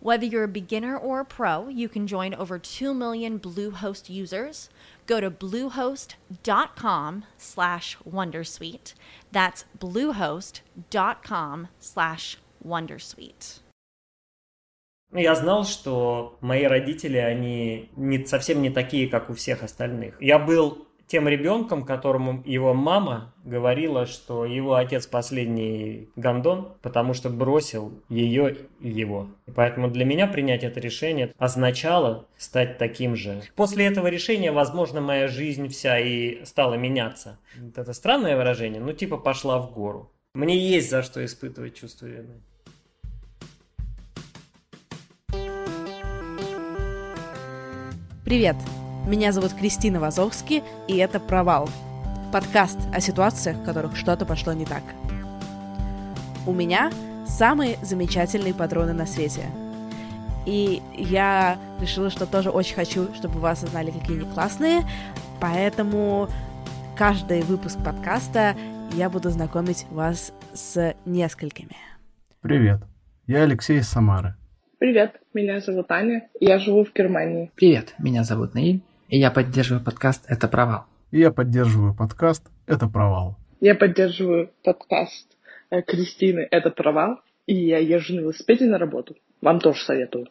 Whether you're a beginner or a pro, you can join over 2 million Bluehost users. Go to bluehost.com slash wondersuite. That's bluehost.com slash wondersuite. Я знал, что мои родители, они не, совсем не такие, как у всех остальных. Я был тем ребенком, которому его мама говорила, что его отец последний гондон, потому что бросил ее и его. И поэтому для меня принять это решение означало стать таким же. После этого решения, возможно, моя жизнь вся и стала меняться. Это странное выражение, ну типа пошла в гору. Мне есть за что испытывать чувство вины. Привет! Меня зовут Кристина Вазовски, и это «Провал» — подкаст о ситуациях, в которых что-то пошло не так. У меня самые замечательные патроны на свете. И я решила, что тоже очень хочу, чтобы вас узнали, какие они классные, поэтому каждый выпуск подкаста я буду знакомить вас с несколькими. Привет, я Алексей из Самары. Привет, меня зовут Аня, я живу в Германии. Привет, меня зовут Наиль, и я поддерживаю подкаст «Это провал». И я поддерживаю подкаст «Это провал». Я поддерживаю подкаст э, Кристины «Это провал». И я езжу на велосипеде на работу. Вам тоже советую.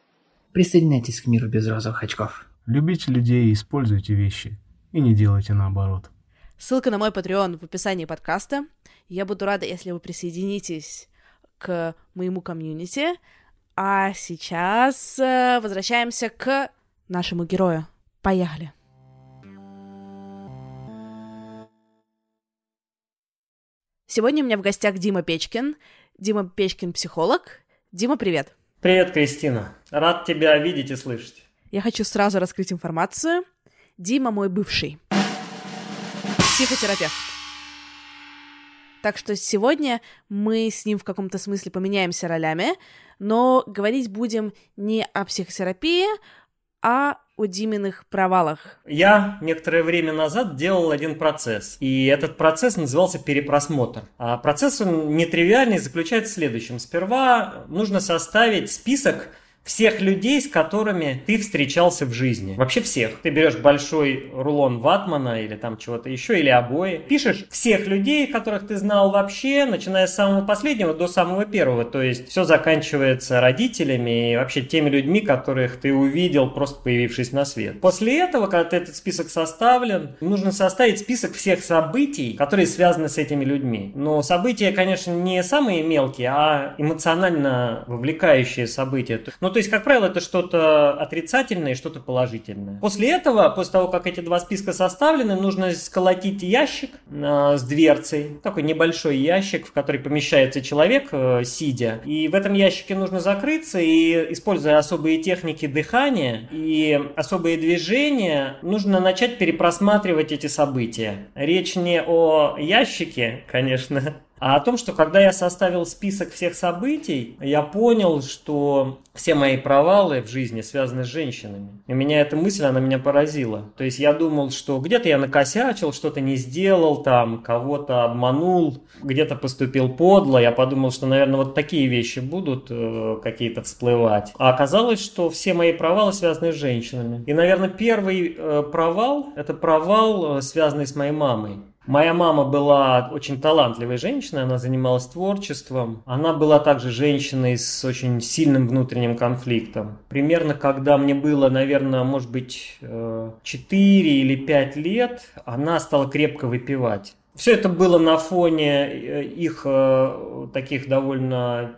Присоединяйтесь к миру без розовых очков. Любите людей и используйте вещи. И не делайте наоборот. Ссылка на мой Patreon в описании подкаста. Я буду рада, если вы присоединитесь к моему комьюнити. А сейчас э, возвращаемся к нашему герою. Поехали. Сегодня у меня в гостях Дима Печкин. Дима Печкин – психолог. Дима, привет. Привет, Кристина. Рад тебя видеть и слышать. Я хочу сразу раскрыть информацию. Дима мой бывший. Психотерапевт. Так что сегодня мы с ним в каком-то смысле поменяемся ролями, но говорить будем не о психотерапии, а о Диминых провалах. Я некоторое время назад делал один процесс, и этот процесс назывался перепросмотр. А процесс он нетривиальный, заключается в следующем. Сперва нужно составить список всех людей, с которыми ты встречался в жизни. Вообще всех. Ты берешь большой рулон ватмана или там чего-то еще, или обои. Пишешь всех людей, которых ты знал вообще, начиная с самого последнего до самого первого. То есть все заканчивается родителями и вообще теми людьми, которых ты увидел, просто появившись на свет. После этого, когда этот список составлен, нужно составить список всех событий, которые связаны с этими людьми. Но события, конечно, не самые мелкие, а эмоционально вовлекающие события. Ну, то есть, как правило, это что-то отрицательное и что-то положительное. После этого, после того, как эти два списка составлены, нужно сколотить ящик э, с дверцей, такой небольшой ящик, в который помещается человек, э, сидя. И в этом ящике нужно закрыться и, используя особые техники дыхания и особые движения, нужно начать перепросматривать эти события. Речь не о ящике, конечно, а о том, что когда я составил список всех событий, я понял, что все мои провалы в жизни связаны с женщинами. И меня эта мысль, она меня поразила. То есть я думал, что где-то я накосячил, что-то не сделал, там, кого-то обманул, где-то поступил подло. Я подумал, что, наверное, вот такие вещи будут э, какие-то всплывать. А оказалось, что все мои провалы связаны с женщинами. И, наверное, первый э, провал – это провал, э, связанный с моей мамой. Моя мама была очень талантливой женщиной, она занималась творчеством. Она была также женщиной с очень сильным внутренним конфликтом. Примерно, когда мне было, наверное, может быть, 4 э, или 5 лет, она стала крепко выпивать. Все это было на фоне э, их э, таких довольно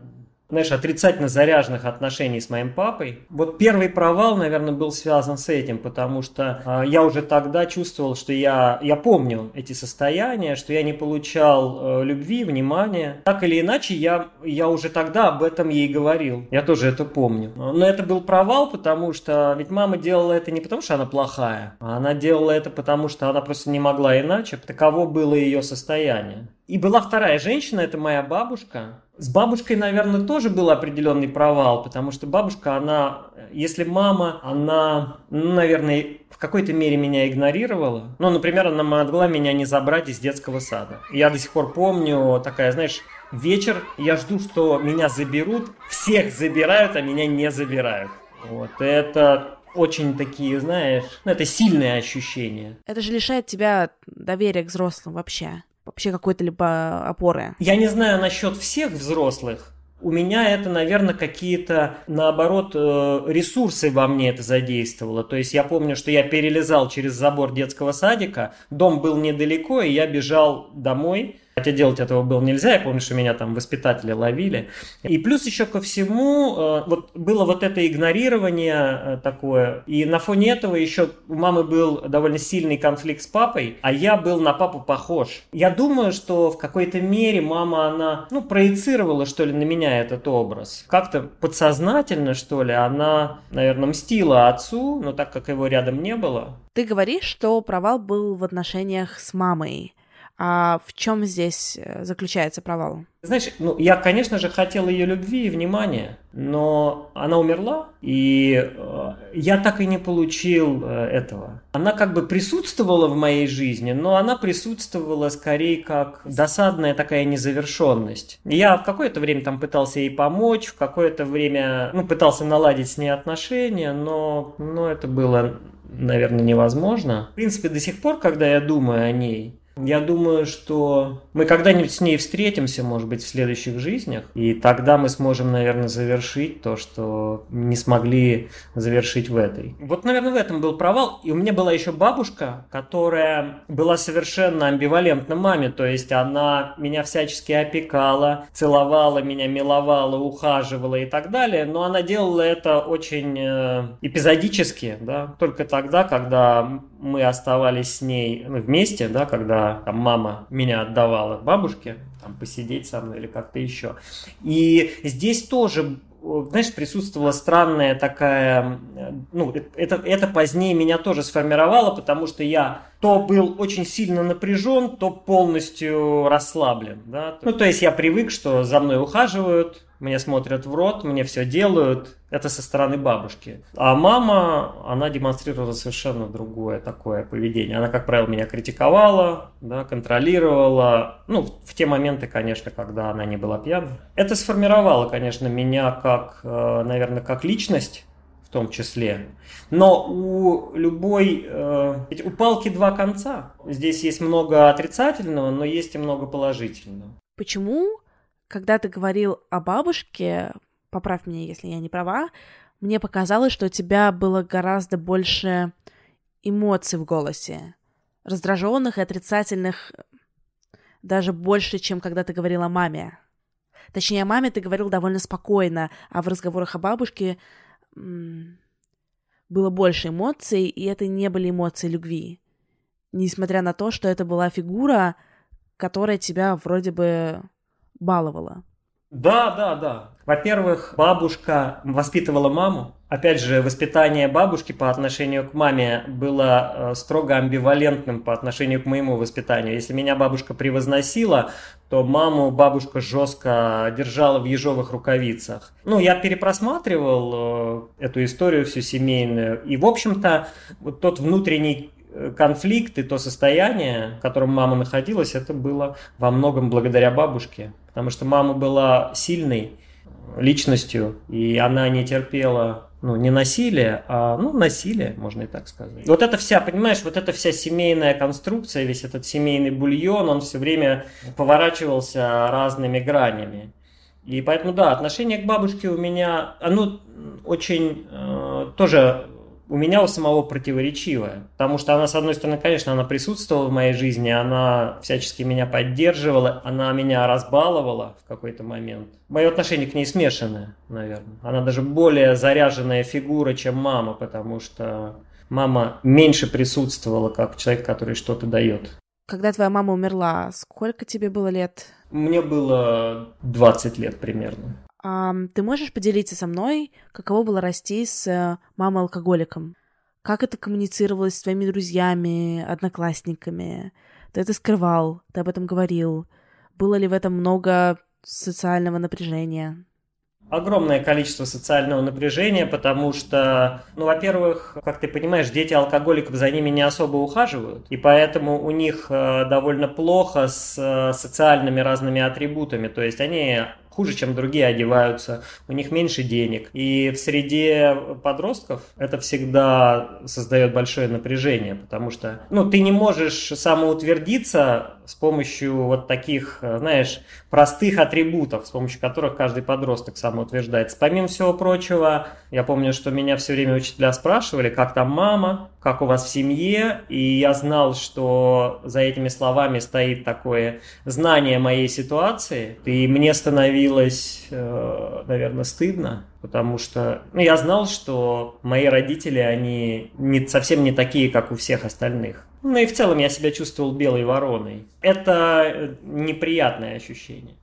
знаешь, отрицательно заряженных отношений с моим папой. Вот первый провал, наверное, был связан с этим, потому что э, я уже тогда чувствовал, что я, я помню эти состояния, что я не получал э, любви, внимания. Так или иначе, я, я уже тогда об этом ей говорил. Я тоже это помню. Но это был провал, потому что ведь мама делала это не потому, что она плохая, а она делала это потому, что она просто не могла иначе. Таково было ее состояние. И была вторая женщина, это моя бабушка. С бабушкой, наверное, тоже был определенный провал, потому что бабушка, она, если мама, она, ну, наверное, в какой-то мере меня игнорировала. Ну, например, она могла меня не забрать из детского сада. Я до сих пор помню такая, знаешь, вечер, я жду, что меня заберут, всех забирают, а меня не забирают. Вот это очень такие, знаешь, ну, это сильные ощущения. Это же лишает тебя доверия к взрослым вообще вообще какой-то либо опоры? Я не знаю насчет всех взрослых. У меня это, наверное, какие-то, наоборот, э, ресурсы во мне это задействовало. То есть я помню, что я перелезал через забор детского садика, дом был недалеко, и я бежал домой, Хотя делать этого было нельзя, я помню, что меня там воспитатели ловили. И плюс еще ко всему, э, вот было вот это игнорирование э, такое, и на фоне этого еще у мамы был довольно сильный конфликт с папой, а я был на папу похож. Я думаю, что в какой-то мере мама, она, ну, проецировала, что ли, на меня этот образ. Как-то подсознательно, что ли, она, наверное, мстила отцу, но так как его рядом не было. Ты говоришь, что провал был в отношениях с мамой. А в чем здесь э, заключается провал? Знаешь, ну, я, конечно же, хотел ее любви и внимания, но она умерла, и э, я так и не получил э, этого. Она как бы присутствовала в моей жизни, но она присутствовала скорее как досадная такая незавершенность. Я в какое-то время там пытался ей помочь, в какое-то время, ну, пытался наладить с ней отношения, но, но это было, наверное, невозможно. В принципе, до сих пор, когда я думаю о ней, я думаю, что мы когда-нибудь с ней встретимся, может быть, в следующих жизнях, и тогда мы сможем, наверное, завершить то, что не смогли завершить в этой. Вот, наверное, в этом был провал. И у меня была еще бабушка, которая была совершенно амбивалентна маме, то есть она меня всячески опекала, целовала меня, миловала, ухаживала и так далее, но она делала это очень э, эпизодически, да, только тогда, когда мы оставались с ней ну, вместе, да, когда там, мама меня отдавала бабушке, там, посидеть со мной или как-то еще. И здесь тоже знаешь, присутствовала странная такая, ну, это, это позднее меня тоже сформировало, потому что я то был очень сильно напряжен, то полностью расслаблен, да. Ну, то есть я привык, что за мной ухаживают, мне смотрят в рот, мне все делают. Это со стороны бабушки. А мама, она демонстрировала совершенно другое такое поведение. Она, как правило, меня критиковала, да, контролировала. Ну, в те моменты, конечно, когда она не была пьяна. Это сформировало, конечно, меня как, э, наверное, как личность в том числе. Но у любой, э, у палки два конца. Здесь есть много отрицательного, но есть и много положительного. Почему когда ты говорил о бабушке, поправь меня, если я не права, мне показалось, что у тебя было гораздо больше эмоций в голосе, раздраженных и отрицательных, даже больше, чем когда ты говорил о маме. Точнее, о маме ты говорил довольно спокойно, а в разговорах о бабушке было больше эмоций, и это не были эмоции любви. Несмотря на то, что это была фигура, которая тебя вроде бы баловала. Да, да, да. Во-первых, бабушка воспитывала маму. Опять же, воспитание бабушки по отношению к маме было э, строго амбивалентным по отношению к моему воспитанию. Если меня бабушка превозносила, то маму бабушка жестко держала в ежовых рукавицах. Ну, я перепросматривал э, эту историю всю семейную. И, в общем-то, вот тот внутренний Э, конфликт и то состояние, в котором мама находилась, это было во многом благодаря бабушке. Потому что мама была сильной личностью, и она не терпела ну, не насилие, а, ну, насилие, можно и так сказать. Вот это вся, понимаешь, вот эта вся семейная конструкция, весь этот семейный бульон, он все время поворачивался разными гранями. И поэтому, да, отношение к бабушке у меня, оно очень э, тоже у меня у самого противоречивая. Потому что она, с одной стороны, конечно, она присутствовала в моей жизни, она всячески меня поддерживала, она меня разбаловала в какой-то момент. Мое отношение к ней смешанное, наверное. Она даже более заряженная фигура, чем мама, потому что мама меньше присутствовала как человек, который что-то дает. Когда твоя мама умерла, сколько тебе было лет? Мне было 20 лет примерно. Ты можешь поделиться со мной, каково было расти с э, мамой-алкоголиком? Как это коммуницировалось с твоими друзьями, одноклассниками? Ты это скрывал, ты об этом говорил. Было ли в этом много социального напряжения? огромное количество социального напряжения, потому что, ну, во-первых, как ты понимаешь, дети алкоголиков за ними не особо ухаживают, и поэтому у них э, довольно плохо с э, социальными разными атрибутами, то есть они хуже, чем другие одеваются, у них меньше денег. И в среде подростков это всегда создает большое напряжение, потому что ну, ты не можешь самоутвердиться с помощью вот таких, знаешь, простых атрибутов, с помощью которых каждый подросток самоутверждается. Помимо всего прочего, я помню, что меня все время учителя спрашивали, как там мама, как у вас в семье, и я знал, что за этими словами стоит такое знание моей ситуации, и мне становилось, э, наверное, стыдно, потому что ну, я знал, что мои родители, они не, совсем не такие, как у всех остальных. Ну и в целом я себя чувствовал белой вороной. Это э, неприятное ощущение.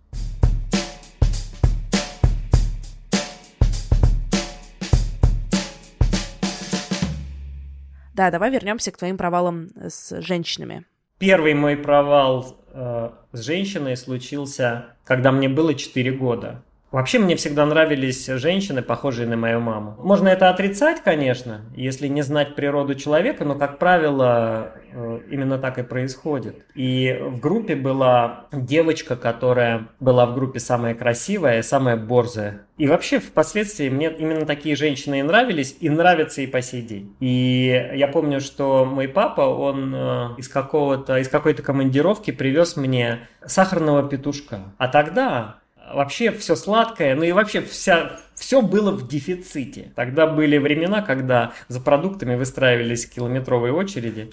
Да, давай вернемся к твоим провалам с женщинами. Первый мой провал э, с женщиной случился, когда мне было 4 года. Вообще мне всегда нравились женщины, похожие на мою маму. Можно это отрицать, конечно, если не знать природу человека, но, как правило, э, именно так и происходит. И в группе была девочка, которая была в группе самая красивая самая борзая. И вообще, впоследствии мне именно такие женщины и нравились, и нравятся и по сей день. И я помню, что мой папа, он э, из какого-то, из какой-то командировки привез мне сахарного петушка. А тогда вообще все сладкое, ну и вообще вся, все было в дефиците. Тогда были времена, когда за продуктами выстраивались километровые очереди.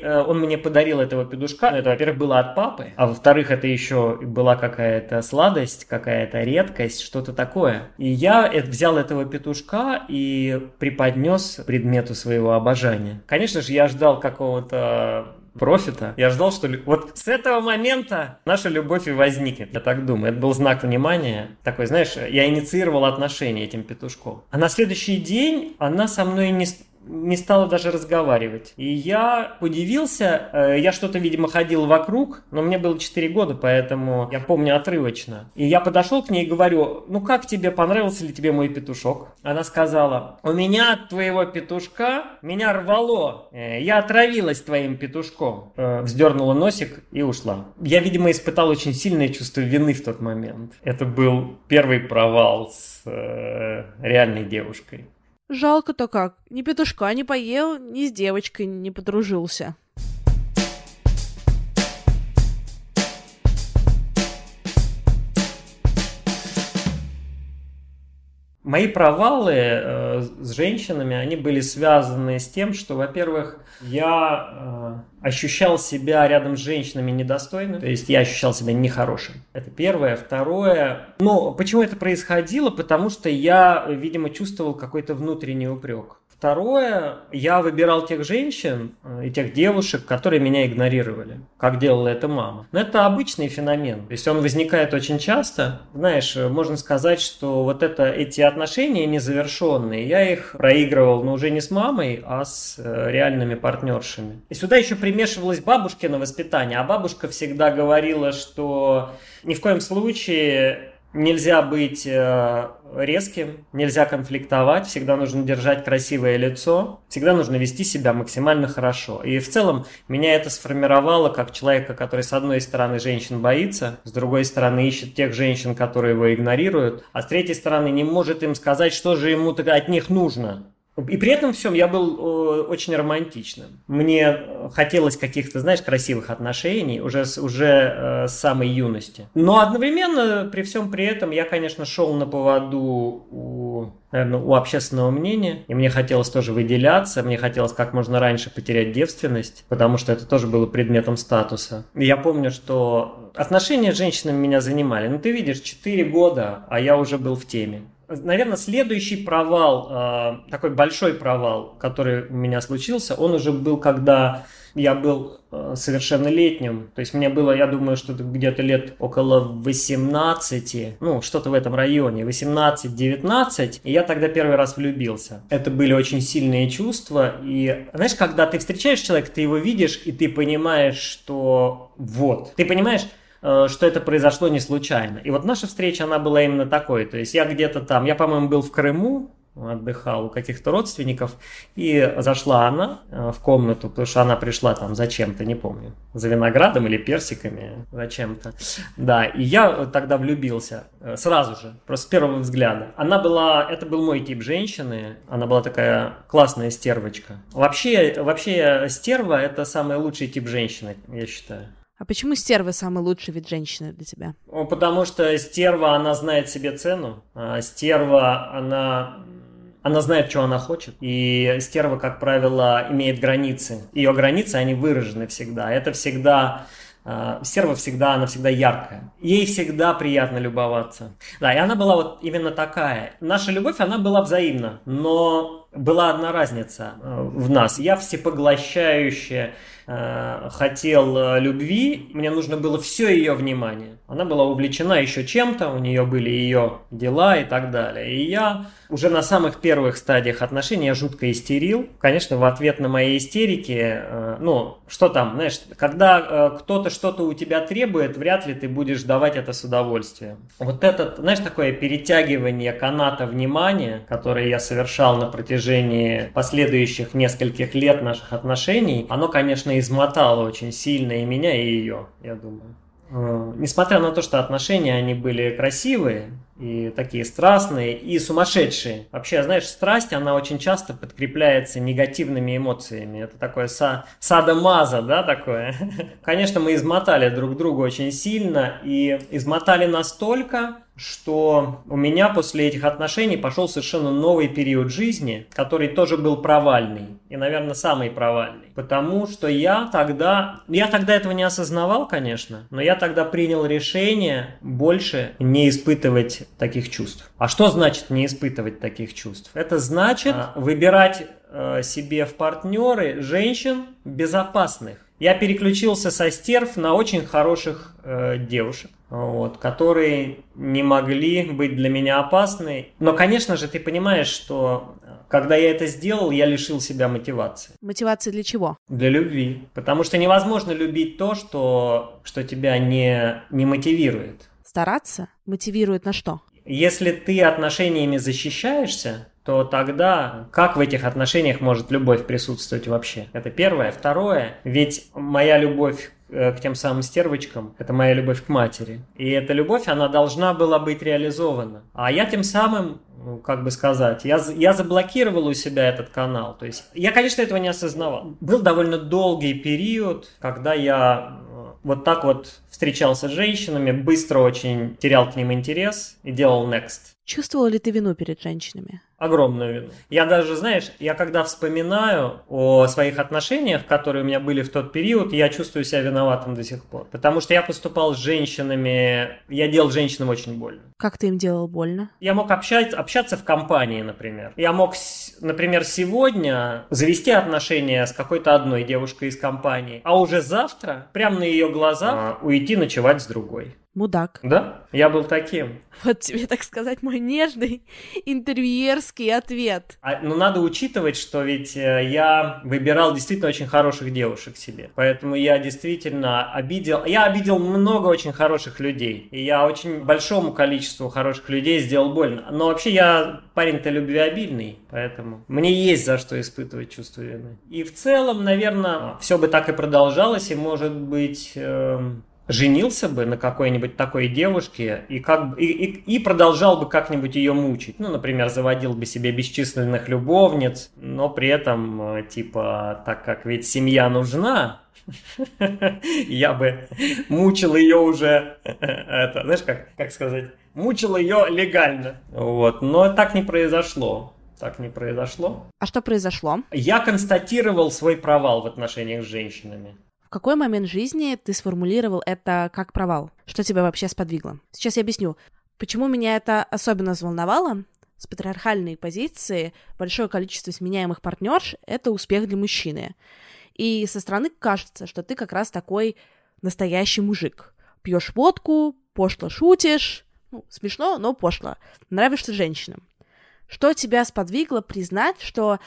Э, он мне подарил этого петушка. Это, во-первых, было от папы, а во-вторых, это еще была какая-то сладость, какая-то редкость, что-то такое. И я взял этого петушка и преподнес предмету своего обожания. Конечно же, я ждал какого-то профита. Я ждал, что вот с этого момента наша любовь и возникнет. Я так думаю. Это был знак внимания. Такой, знаешь, я инициировал отношения этим петушком. А на следующий день она со мной не, не стала даже разговаривать. И я удивился, э, я что-то, видимо, ходил вокруг, но мне было 4 года, поэтому я помню отрывочно. И я подошел к ней и говорю, ну как тебе, понравился ли тебе мой петушок? Она сказала, у меня от твоего петушка меня рвало, э, я отравилась твоим петушком. Э, вздернула носик и ушла. Я, видимо, испытал очень сильное чувство вины в тот момент. Это был первый провал с реальной девушкой. Жалко-то как. Ни петушка не поел, ни с девочкой не подружился. Мои провалы э, с женщинами, они были связаны с тем, что, во-первых, я э, ощущал себя рядом с женщинами недостойным, то есть я ощущал себя нехорошим. Это первое. Второе, ну, почему это происходило? Потому что я, видимо, чувствовал какой-то внутренний упрек. Второе, я выбирал тех женщин э, и тех девушек, которые меня игнорировали, как делала это мама. Но это обычный феномен. То есть он возникает очень часто. Знаешь, э, можно сказать, что вот это, эти отношения незавершенные, я их проигрывал, но уже не с мамой, а с э, реальными партнершами. И сюда еще примешивалось бабушкино воспитание, а бабушка всегда говорила, что ни в коем случае Нельзя быть э, резким, нельзя конфликтовать, всегда нужно держать красивое лицо, всегда нужно вести себя максимально хорошо. И в целом меня это сформировало как человека, который с одной стороны женщин боится, с другой стороны ищет тех женщин, которые его игнорируют, а с третьей стороны не может им сказать, что же ему от них нужно. И при этом всем я был э, очень романтичным. Мне хотелось каких-то, знаешь, красивых отношений уже, уже э, с самой юности. Но одновременно при всем при этом я, конечно, шел на поводу у наверное, у общественного мнения. И мне хотелось тоже выделяться, мне хотелось как можно раньше потерять девственность, потому что это тоже было предметом статуса. И я помню, что отношения с женщинами меня занимали. Ну, ты видишь, 4 года, а я уже был в теме. Наверное, следующий провал, э, такой большой провал, который у меня случился, он уже был, когда я был э, совершеннолетним. То есть мне было, я думаю, что где-то лет около 18, ну, что-то в этом районе, 18-19. И я тогда первый раз влюбился. Это были очень сильные чувства. И знаешь, когда ты встречаешь человека, ты его видишь, и ты понимаешь, что вот. Ты понимаешь, что это произошло не случайно. И вот наша встреча, она была именно такой. То есть я где-то там, я, по-моему, был в Крыму, отдыхал у каких-то родственников, и зашла она э, в комнату, потому что она пришла там зачем-то, не помню, за виноградом или персиками, зачем-то. Да, и я тогда влюбился э, сразу же, просто с первого взгляда. Она была, это был мой тип женщины, она была такая классная стервочка. Вообще, вообще стерва – это самый лучший тип женщины, я считаю. А почему стерва самый лучший вид женщины для тебя? Потому что стерва, она знает себе цену. А стерва, она она знает, что она хочет. И стерва, как правило, имеет границы. Ее границы, они выражены всегда. Это всегда Uh, стерва всегда, она всегда яркая. Ей всегда приятно любоваться. Да, и она была вот именно такая. Наша любовь, она была взаимна, но была одна разница uh, в нас. Я всепоглощающая Э, хотел э, любви, мне нужно было все ее внимание. Она была увлечена еще чем-то, у нее были ее дела и так далее. И я уже на самых первых стадиях отношений я жутко истерил. Конечно, в ответ на мои истерики, э, ну, что там, знаешь, когда кто-то что-то у тебя требует, вряд ли ты будешь давать это с удовольствием. Вот это, знаешь, такое перетягивание каната внимания, которое я совершал на протяжении последующих нескольких лет наших отношений, оно, конечно, конечно, измотало очень сильно и меня, и ее, я думаю. Э, несмотря на то, что отношения, они были красивые, и такие страстные, и сумасшедшие. Вообще, знаешь, страсть, она очень часто подкрепляется негативными эмоциями. Это такое са садомаза, да, такое. Конечно, мы измотали друг друга очень сильно, и измотали настолько, что у меня после этих отношений пошел совершенно новый период жизни, который тоже был провальный. И, наверное, самый провальный. Потому что я тогда... Я тогда этого не осознавал, конечно, но я тогда принял решение больше не испытывать таких чувств. А что значит не испытывать таких чувств? Это значит а. выбирать э, себе в партнеры женщин безопасных. Я переключился со стерв на очень хороших э, девушек вот, которые не могли быть для меня опасны. Но, конечно же, ты понимаешь, что э, когда я это сделал, я лишил себя мотивации. Мотивации для чего? Для любви. Потому что невозможно любить то, что, что тебя не, не мотивирует. Стараться мотивирует на что? Если ты отношениями защищаешься, то тогда как в этих отношениях может любовь присутствовать вообще? Это первое. Второе, ведь моя любовь к тем самым стервочкам, это моя любовь к матери. И эта любовь, она должна была быть реализована. А я тем самым, ну, как бы сказать, я, я заблокировал у себя этот канал. То есть я, конечно, этого не осознавал. Был довольно долгий период, когда я э, вот так вот встречался с женщинами, быстро очень терял к ним интерес и делал next. Чувствовал ли ты вину перед женщинами? Огромную вину. Я даже, знаешь, я когда вспоминаю о своих отношениях, которые у меня были в тот период, я чувствую себя виноватым до сих пор. Потому что я поступал с женщинами, я делал женщинам очень больно. Как ты им делал больно? Я мог общаться, общаться в компании, например. Я мог, например, сегодня завести отношения с какой-то одной девушкой из компании, а уже завтра, прямо на ее глазах, а, уйти ночевать с другой. Мудак. Да, я был таким. Вот тебе, так сказать, мой нежный интервьюерский ответ. А, ну, надо учитывать, что ведь э, я выбирал действительно очень хороших девушек себе. Поэтому я действительно обидел... Я обидел много очень хороших людей. И я очень большому количеству хороших людей сделал больно. Но вообще я парень-то любвеобильный, поэтому мне есть за что испытывать чувство вины. И в целом, наверное, все бы так и продолжалось, и, может быть... Э женился бы на какой-нибудь такой девушке и, как, и, и, и продолжал бы как-нибудь ее мучить. Ну, например, заводил бы себе бесчисленных любовниц, но при этом, э, типа, так как ведь семья нужна, я бы мучил ее уже, это, знаешь, как, как сказать, мучил ее легально. Вот. Но так не произошло. Так не произошло. А что произошло? Я констатировал свой провал в отношениях с женщинами. Какой момент жизни ты сформулировал это как провал? Что тебя вообще сподвигло? Сейчас я объясню. Почему меня это особенно взволновало? С патриархальной позиции большое количество сменяемых партнерш — это успех для мужчины. И со стороны кажется, что ты как раз такой настоящий мужик. Пьешь водку, пошло шутишь, ну, смешно, но пошло. Нравишься женщинам. Что тебя сподвигло признать, что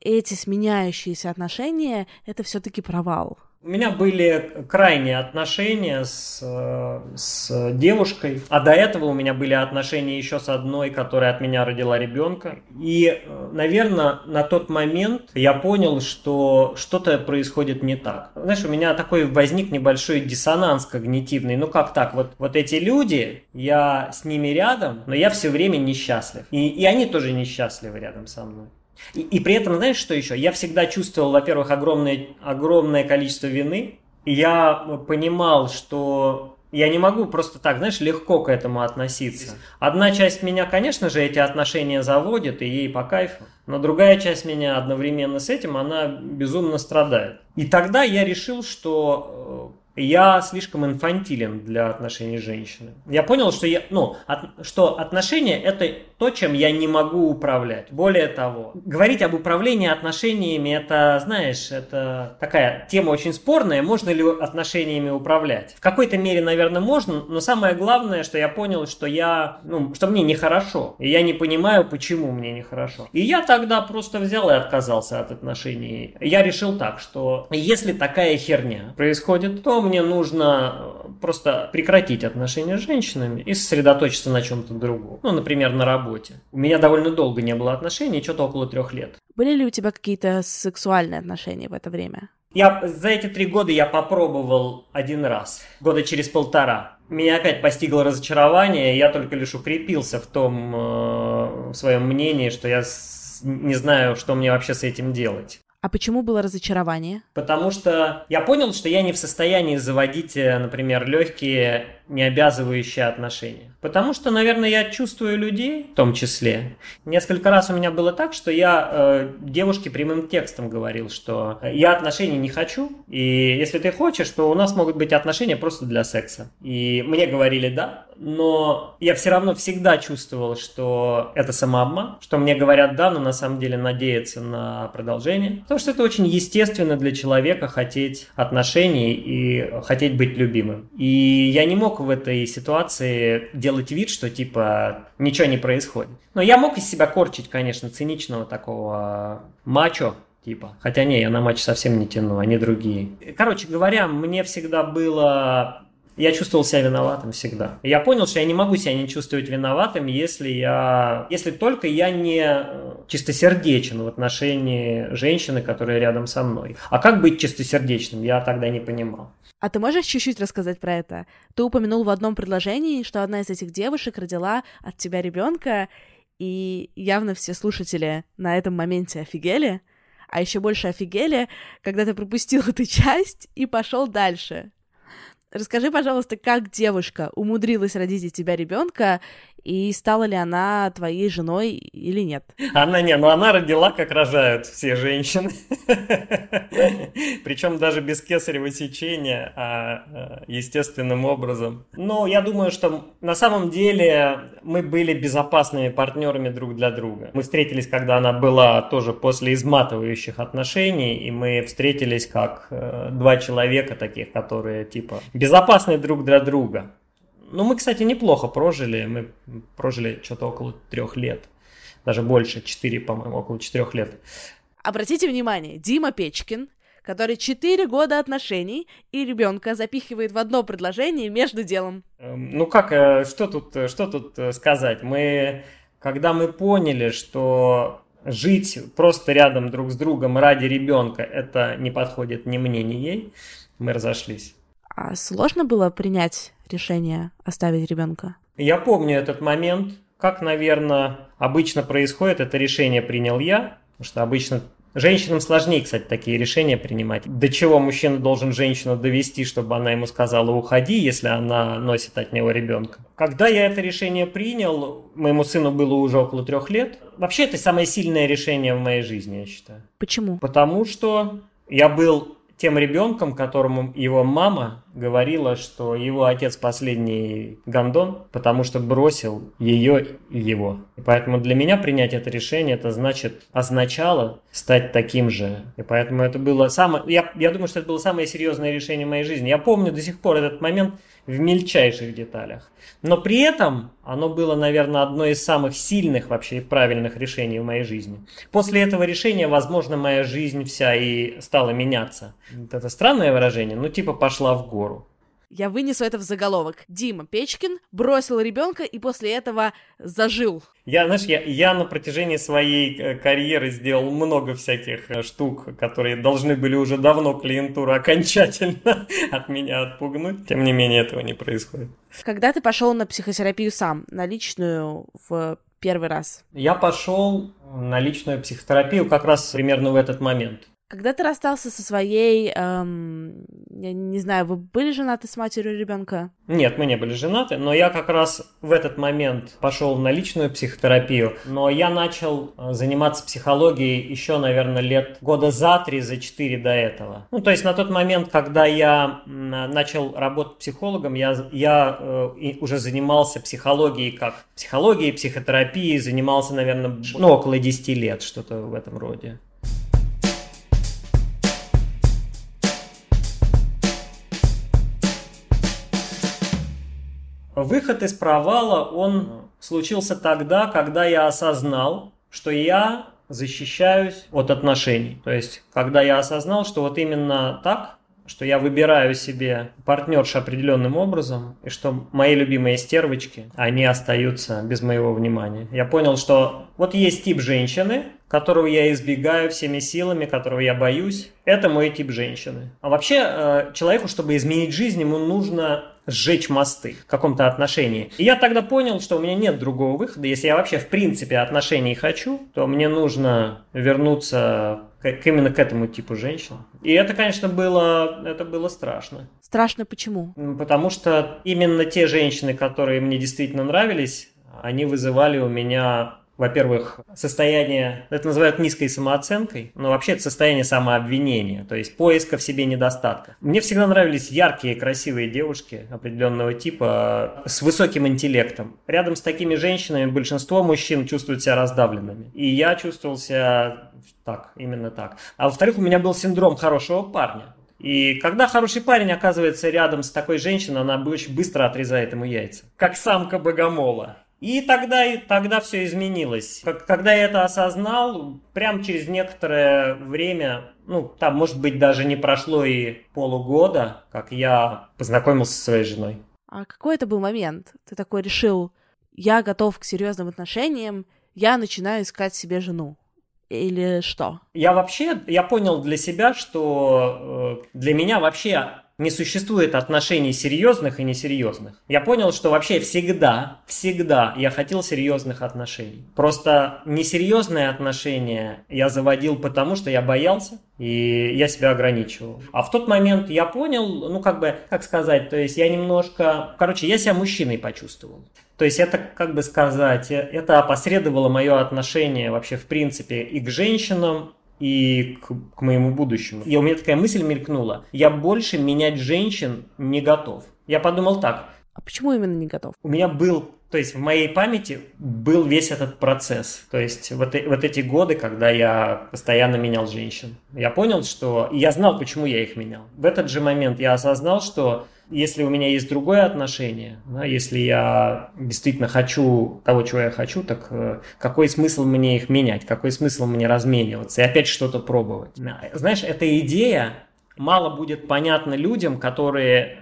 эти сменяющиеся отношения — это все-таки провал? У меня были крайние отношения с, э, с девушкой, а до этого у меня были отношения еще с одной, которая от меня родила ребенка. И, э, наверное, на тот момент я понял, что что-то происходит не так. Знаешь, у меня такой возник небольшой диссонанс когнитивный. Ну как так? Вот, вот эти люди, я с ними рядом, но я все время несчастлив. И, и они тоже несчастливы рядом со мной. И, и при этом, знаешь, что еще? Я всегда чувствовал, во-первых, огромное, огромное количество вины. И я понимал, что я не могу просто так, знаешь, легко к этому относиться. Одна часть меня, конечно же, эти отношения заводит, и ей по кайфу. Но другая часть меня одновременно с этим, она безумно страдает. И тогда я решил, что э, я слишком инфантилен для отношений с женщиной. Я понял, что, я, ну, от, что отношения это то, чем я не могу управлять. Более того, говорить об управлении отношениями, это, знаешь, это такая тема очень спорная. Можно ли отношениями управлять? В какой-то мере, наверное, можно, но самое главное, что я понял, что я, ну, что мне нехорошо. И я не понимаю, почему мне нехорошо. И я тогда просто взял и отказался от отношений. Я решил так, что если такая херня происходит, то мне нужно просто прекратить отношения с женщинами и сосредоточиться на чем-то другом. Ну, например, на работе. У меня довольно долго не было отношений, что-то около трех лет. Были ли у тебя какие-то сексуальные отношения в это время? Я за эти три года я попробовал один раз, года через полтора. Меня опять постигло разочарование, я только лишь укрепился в том э, в своем мнении, что я не знаю, что мне вообще с этим делать. А почему было разочарование? Потому что я понял, что я не в состоянии заводить, э, например, легкие, не обязывающие отношения. Потому что, наверное, я чувствую людей, в том числе. Несколько раз у меня было так, что я э, девушке прямым текстом говорил, что я отношений не хочу, и если ты хочешь, то у нас могут быть отношения просто для секса. И мне говорили да, но я все равно всегда чувствовал, что это самообман, что мне говорят да, но на самом деле надеяться на продолжение. Потому что это очень естественно для человека хотеть отношений и хотеть быть любимым. И я не мог в этой ситуации делать вид, что типа ничего не происходит. Но я мог из себя корчить, конечно, циничного такого мачо, типа. Хотя не, я на матч совсем не тяну, они другие. Короче говоря, мне всегда было я чувствовал себя виноватым всегда. Я понял, что я не могу себя не чувствовать виноватым, если я, если только я не э, чистосердечен в отношении женщины, которая рядом со мной. А как быть чистосердечным, я тогда не понимал. А ты можешь чуть-чуть рассказать про это? Ты упомянул в одном предложении, что одна из этих девушек родила от тебя ребенка, и явно все слушатели на этом моменте офигели, а еще больше офигели, когда ты пропустил эту часть и пошел дальше. Расскажи, пожалуйста, как девушка умудрилась родить из тебя ребенка, и стала ли она твоей женой или нет? Она не, но она родила, как рожают все женщины. Причем даже без кесарево сечения, а э, естественным образом. Но я думаю, что на самом деле мы были безопасными партнерами друг для друга. Мы встретились, когда она была тоже после изматывающих отношений, и мы встретились как э, два человека таких, которые типа безопасны друг для друга. Ну, мы, кстати, неплохо прожили. Мы прожили что-то около трех лет. Даже больше, четыре, по-моему, около четырех лет. Обратите внимание, Дима Печкин, который четыре года отношений и ребенка запихивает в одно предложение между делом. Эм, ну как, э, что тут, э, что тут э, сказать? Мы, когда мы поняли, что жить просто рядом друг с другом ради ребенка, это не подходит ни мне, ни ей, мы разошлись. А сложно было принять решение оставить ребенка? Я помню этот момент. Как, наверное, обычно происходит, это решение принял я, потому что обычно Женщинам сложнее, кстати, такие решения принимать. До чего мужчина должен женщину довести, чтобы она ему сказала «уходи», если она носит от него ребенка. Когда я это решение принял, моему сыну было уже около трех лет. Вообще, это самое сильное решение в моей жизни, я считаю. Почему? Потому что я был тем ребенком, которому его мама говорила, что его отец последний гандон, потому что бросил ее и его. И поэтому для меня принять это решение, это значит, означало стать таким же. И поэтому это было самое, я, я думаю, что это было самое серьезное решение в моей жизни. Я помню до сих пор этот момент, в мельчайших деталях. Но при этом оно было, наверное, одно из самых сильных вообще и правильных решений в моей жизни. После этого решения, возможно, моя жизнь вся и стала меняться. Это странное выражение, ну типа пошла в гору. Я вынесу это в заголовок. Дима Печкин бросил ребенка и после этого зажил. Я, знаешь, я, я на протяжении своей э, карьеры сделал много всяких э, штук, которые должны были уже давно клиентуру окончательно от меня отпугнуть. Тем не менее, этого не происходит. Когда ты пошел на психотерапию сам, на личную в первый раз? Я пошел на личную психотерапию как раз примерно в этот момент. Когда ты расстался со своей, эм, я не знаю, вы были женаты с матерью ребенка? Нет, мы не были женаты, но я как раз в этот момент пошел на личную психотерапию, но я начал э, заниматься психологией еще, наверное, лет года за три, за четыре до этого. Ну, то есть на тот момент, когда я начал работать психологом, я, я э, уже занимался психологией как психологией, психотерапией, занимался, наверное, ну, около 10 лет, что-то в этом роде. Выход из провала, он случился тогда, когда я осознал, что я защищаюсь от отношений. То есть, когда я осознал, что вот именно так, что я выбираю себе партнерш определенным образом, и что мои любимые стервочки, они остаются без моего внимания. Я понял, что вот есть тип женщины, которого я избегаю всеми силами, которого я боюсь. Это мой тип женщины. А вообще, э, человеку, чтобы изменить жизнь, ему нужно сжечь мосты в каком-то отношении. И я тогда понял, что у меня нет другого выхода. Если я вообще в принципе отношений хочу, то мне нужно вернуться к, именно к этому типу женщин. И это, конечно, было, это было страшно. Страшно почему? Потому что именно те женщины, которые мне действительно нравились, они вызывали у меня во-первых, состояние, это называют низкой самооценкой, но вообще это состояние самообвинения, то есть поиска в себе недостатка. Мне всегда нравились яркие, красивые девушки определенного типа с высоким интеллектом. Рядом с такими женщинами большинство мужчин чувствуют себя раздавленными. И я чувствовал себя так, именно так. А во-вторых, у меня был синдром хорошего парня. И когда хороший парень оказывается рядом с такой женщиной, она очень быстро отрезает ему яйца. Как самка богомола. И тогда, и тогда все изменилось. Когда я это осознал, прям через некоторое время, ну, там, может быть, даже не прошло и полугода, как я познакомился со своей женой. А какой это был момент? Ты такой решил, я готов к серьезным отношениям, я начинаю искать себе жену. Или что? Я вообще, я понял для себя, что э, для меня вообще не существует отношений серьезных и несерьезных. Я понял, что вообще всегда, всегда я хотел серьезных отношений. Просто несерьезные отношения я заводил потому, что я боялся, и я себя ограничивал. А в тот момент я понял, ну как бы, как сказать, то есть я немножко, короче, я себя мужчиной почувствовал. То есть это, как бы сказать, это опосредовало мое отношение вообще в принципе и к женщинам, и к, к моему будущему. И у меня такая мысль мелькнула. Я больше менять женщин не готов. Я подумал так. А почему именно не готов? У меня был, то есть в моей памяти был весь этот процесс. То есть вот, вот эти годы, когда я постоянно менял женщин. Я понял, что... Я знал, почему я их менял. В этот же момент я осознал, что если у меня есть другое отношение, да, если я действительно хочу того, чего я хочу, так э, какой смысл мне их менять, какой смысл мне размениваться и опять что-то пробовать? Знаешь, эта идея, мало будет понятно людям, которые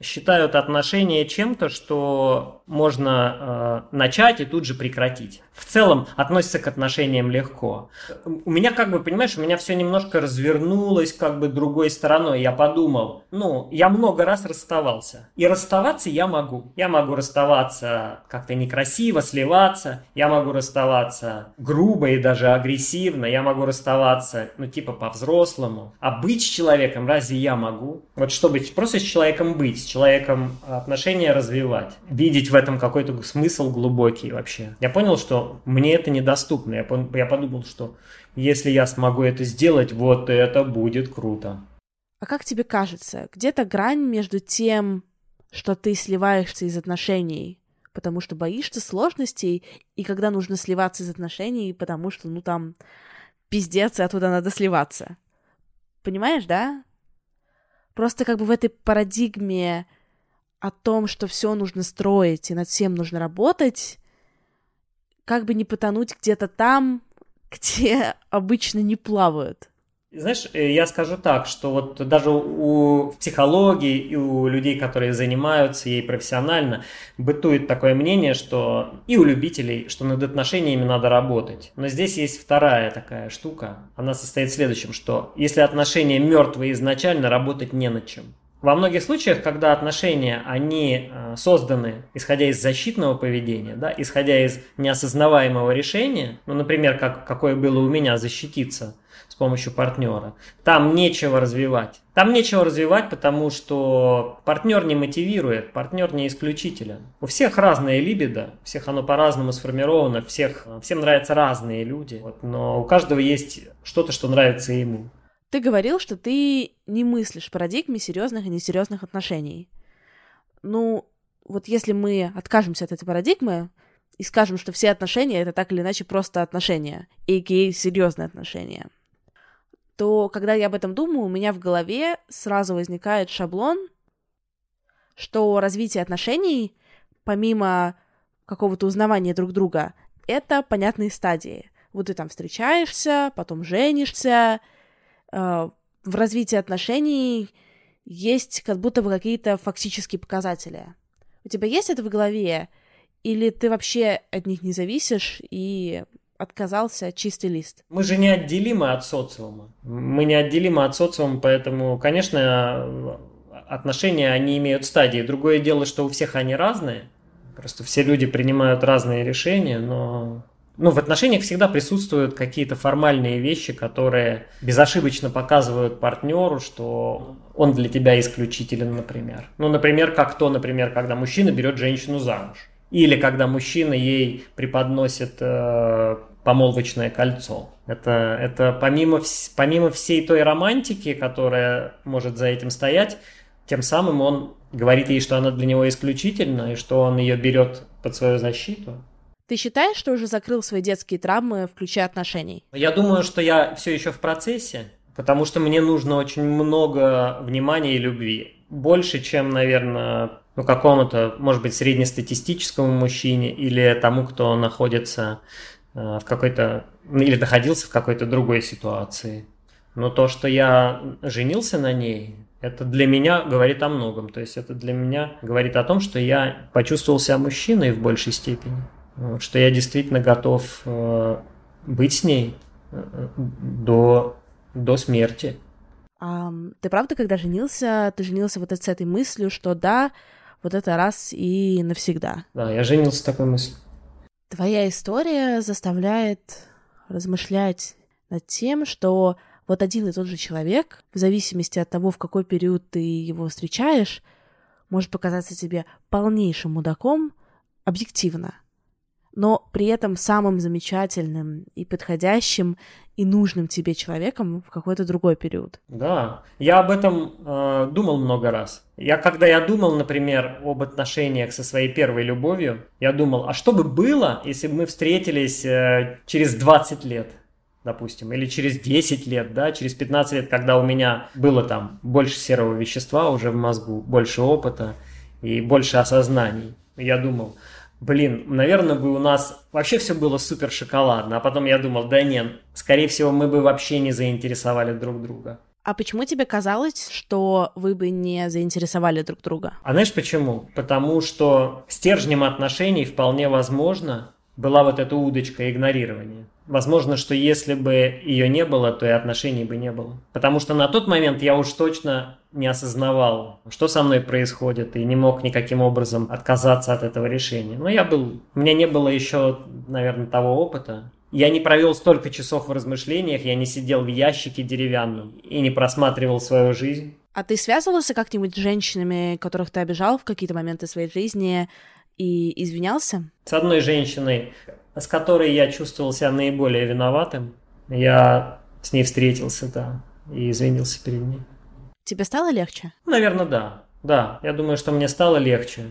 считают отношения чем-то, что можно э, начать и тут же прекратить. В целом относится к отношениям легко. У меня как бы, понимаешь, у меня все немножко развернулось как бы другой стороной. Я подумал, ну, я много раз расставался. И расставаться я могу. Я могу расставаться как-то некрасиво, сливаться. Я могу расставаться грубо и даже агрессивно. Я могу расставаться, ну, типа по-взрослому. А быть с человеком разве я могу? Вот чтобы просто с человеком быть, с человеком отношения развивать. Видеть в этом какой-то смысл глубокий вообще. Я понял, что мне это недоступно. Я, я подумал, что если я смогу это сделать, вот это будет круто. А как тебе кажется, где-то грань между тем, что ты сливаешься из отношений, потому что боишься сложностей, и когда нужно сливаться из отношений, потому что, ну, там, пиздец, и оттуда надо сливаться. Понимаешь, да? Просто как бы в этой парадигме о том, что все нужно строить и над всем нужно работать, как бы не потонуть где-то там, где обычно не плавают. Знаешь, э, я скажу так, что вот даже у психологии и у людей, которые занимаются ей профессионально, бытует такое мнение, что и у любителей, что над отношениями надо работать. Но здесь есть вторая такая штука. Она состоит в следующем, что если отношения мертвые изначально, работать не над чем. Во многих случаях, когда отношения, они э, созданы исходя из защитного поведения, да, исходя из неосознаваемого решения, ну, например, как, какое было у меня защититься помощью партнера, там нечего развивать. Там нечего развивать, потому что партнер не мотивирует, партнер не исключителен. У всех разное либидо, всех оно по-разному сформировано, всех, всем нравятся разные люди, вот, но у каждого есть что-то, что нравится ему. Ты говорил, что ты не мыслишь в парадигме серьезных и несерьезных отношений. Ну, вот если мы откажемся от этой парадигмы и скажем, что все отношения это так или иначе просто отношения, и серьезные отношения, то когда я об этом думаю, у меня в голове сразу возникает шаблон, что развитие отношений, помимо какого-то узнавания друг друга, это понятные стадии. Вот ты там встречаешься, потом женишься, Э, в развитии отношений есть как будто бы какие-то фактические показатели. У тебя есть это в голове? Или ты вообще от них не зависишь и отказался чистый лист? Мы же неотделимы от социума. Мы неотделимы от социума, поэтому, конечно, отношения, они имеют стадии. Другое дело, что у всех они разные. Просто все люди принимают разные решения, но ну, в отношениях всегда присутствуют какие-то формальные вещи, которые безошибочно показывают партнеру, что он для тебя исключителен, например. Ну, например, как то, например, когда мужчина берет женщину замуж. Или когда мужчина ей преподносит э, помолвочное кольцо. Это, это помимо, помимо всей той романтики, которая может за этим стоять, тем самым он говорит ей, что она для него исключительна, и что он ее берет под свою защиту. Ты считаешь, что уже закрыл свои детские травмы, включая отношений? Я думаю, что я все еще в процессе, потому что мне нужно очень много внимания и любви. Больше, чем, наверное, ну, какому-то, может быть, среднестатистическому мужчине или тому, кто находится в какой-то, или находился в какой-то другой ситуации. Но то, что я женился на ней, это для меня говорит о многом. То есть это для меня говорит о том, что я почувствовал себя мужчиной в большей степени что я действительно готов э, быть с ней э, до, до смерти. А, ты правда, когда женился, ты женился вот с этой мыслью, что да, вот это раз и навсегда? Да, я женился с такой мыслью. Твоя история заставляет размышлять над тем, что вот один и тот же человек, в зависимости от того, в какой период ты его встречаешь, может показаться тебе полнейшим мудаком объективно но при этом самым замечательным и подходящим и нужным тебе человеком в какой-то другой период. Да, я об этом э, думал много раз. Я когда я думал, например, об отношениях со своей первой любовью, я думал, а что бы было, если бы мы встретились э, через 20 лет? допустим, или через 10 лет, да, через 15 лет, когда у меня было там больше серого вещества уже в мозгу, больше опыта и больше осознаний. Я думал, блин, наверное, бы у нас вообще все было супер шоколадно. А потом я думал, да нет, скорее всего, мы бы вообще не заинтересовали друг друга. А почему тебе казалось, что вы бы не заинтересовали друг друга? А знаешь почему? Потому что стержнем отношений вполне возможно была вот эта удочка игнорирования. Возможно, что если бы ее не было, то и отношений бы не было. Потому что на тот момент я уж точно не осознавал, что со мной происходит, и не мог никаким образом отказаться от этого решения. Но я был, у меня не было еще, наверное, того опыта. Я не провел столько часов в размышлениях, я не сидел в ящике деревянном и не просматривал свою жизнь. А ты связывался как-нибудь с женщинами, которых ты обижал в какие-то моменты своей жизни и извинялся? С одной женщиной, с которой я чувствовал себя наиболее виноватым, я с ней встретился, да, и извинился перед ней. Тебе стало легче? Наверное, да. Да, я думаю, что мне стало легче.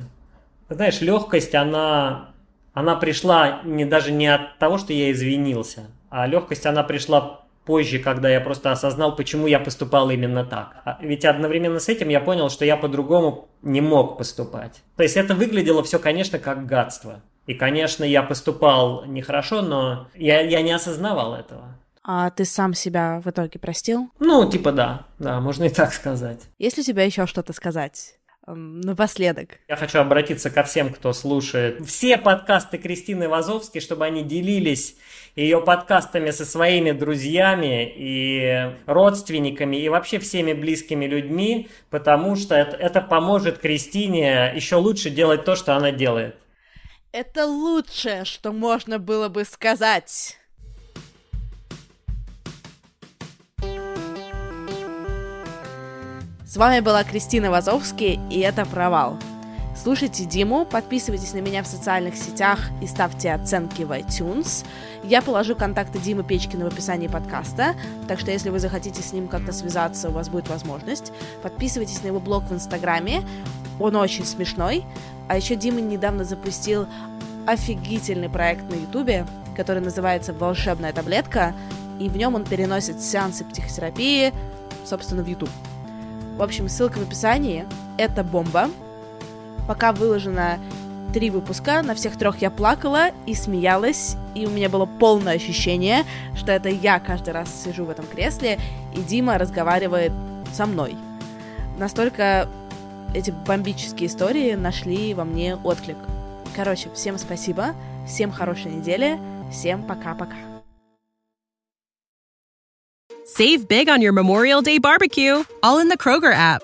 Знаешь, легкость, она она пришла не даже не от того, что я извинился, а легкость она пришла позже, когда я просто осознал, почему я поступал именно так. А ведь одновременно с этим я понял, что я по-другому не мог поступать. То есть это выглядело все, конечно, как гадство. И, конечно, я поступал нехорошо, но я, я не осознавал этого. А ты сам себя в итоге простил? Ну, типа да, да, можно и так сказать. Есть ли у тебя еще что-то сказать? напоследок. Я хочу обратиться ко всем, кто слушает все подкасты Кристины Вазовски, чтобы они делились ее подкастами со своими друзьями и родственниками и вообще всеми близкими людьми, потому что это, это поможет Кристине еще лучше делать то, что она делает. Это лучшее, что можно было бы сказать. С вами была Кристина Вазовски, и это «Провал». Слушайте Диму, подписывайтесь на меня в социальных сетях и ставьте оценки в iTunes. Я положу контакты Димы Печкина в описании подкаста, так что если вы захотите с ним как-то связаться, у вас будет возможность. Подписывайтесь на его блог в Инстаграме, он очень смешной. А еще Дима недавно запустил офигительный проект на Ютубе, который называется «Волшебная таблетка», и в нем он переносит сеансы психотерапии, собственно, в YouTube. В общем, ссылка в описании. Это бомба. Пока выложено три выпуска, на всех трех я плакала и смеялась, и у меня было полное ощущение, что это я каждый раз сижу в этом кресле, и Дима разговаривает со мной. Настолько эти бомбические истории нашли во мне отклик. Короче, всем спасибо, всем хорошей недели, всем пока-пока. Save big on your Memorial Day barbecue, all in the Kroger app.